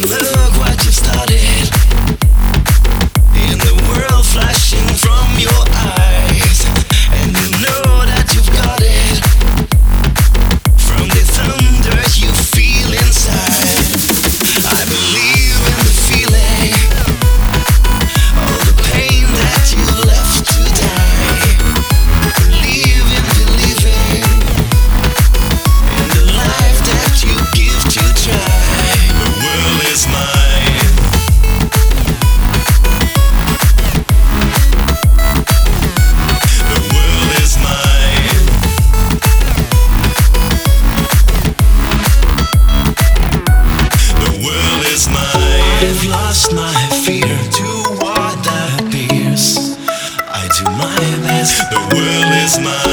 can. The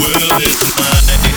world is mine.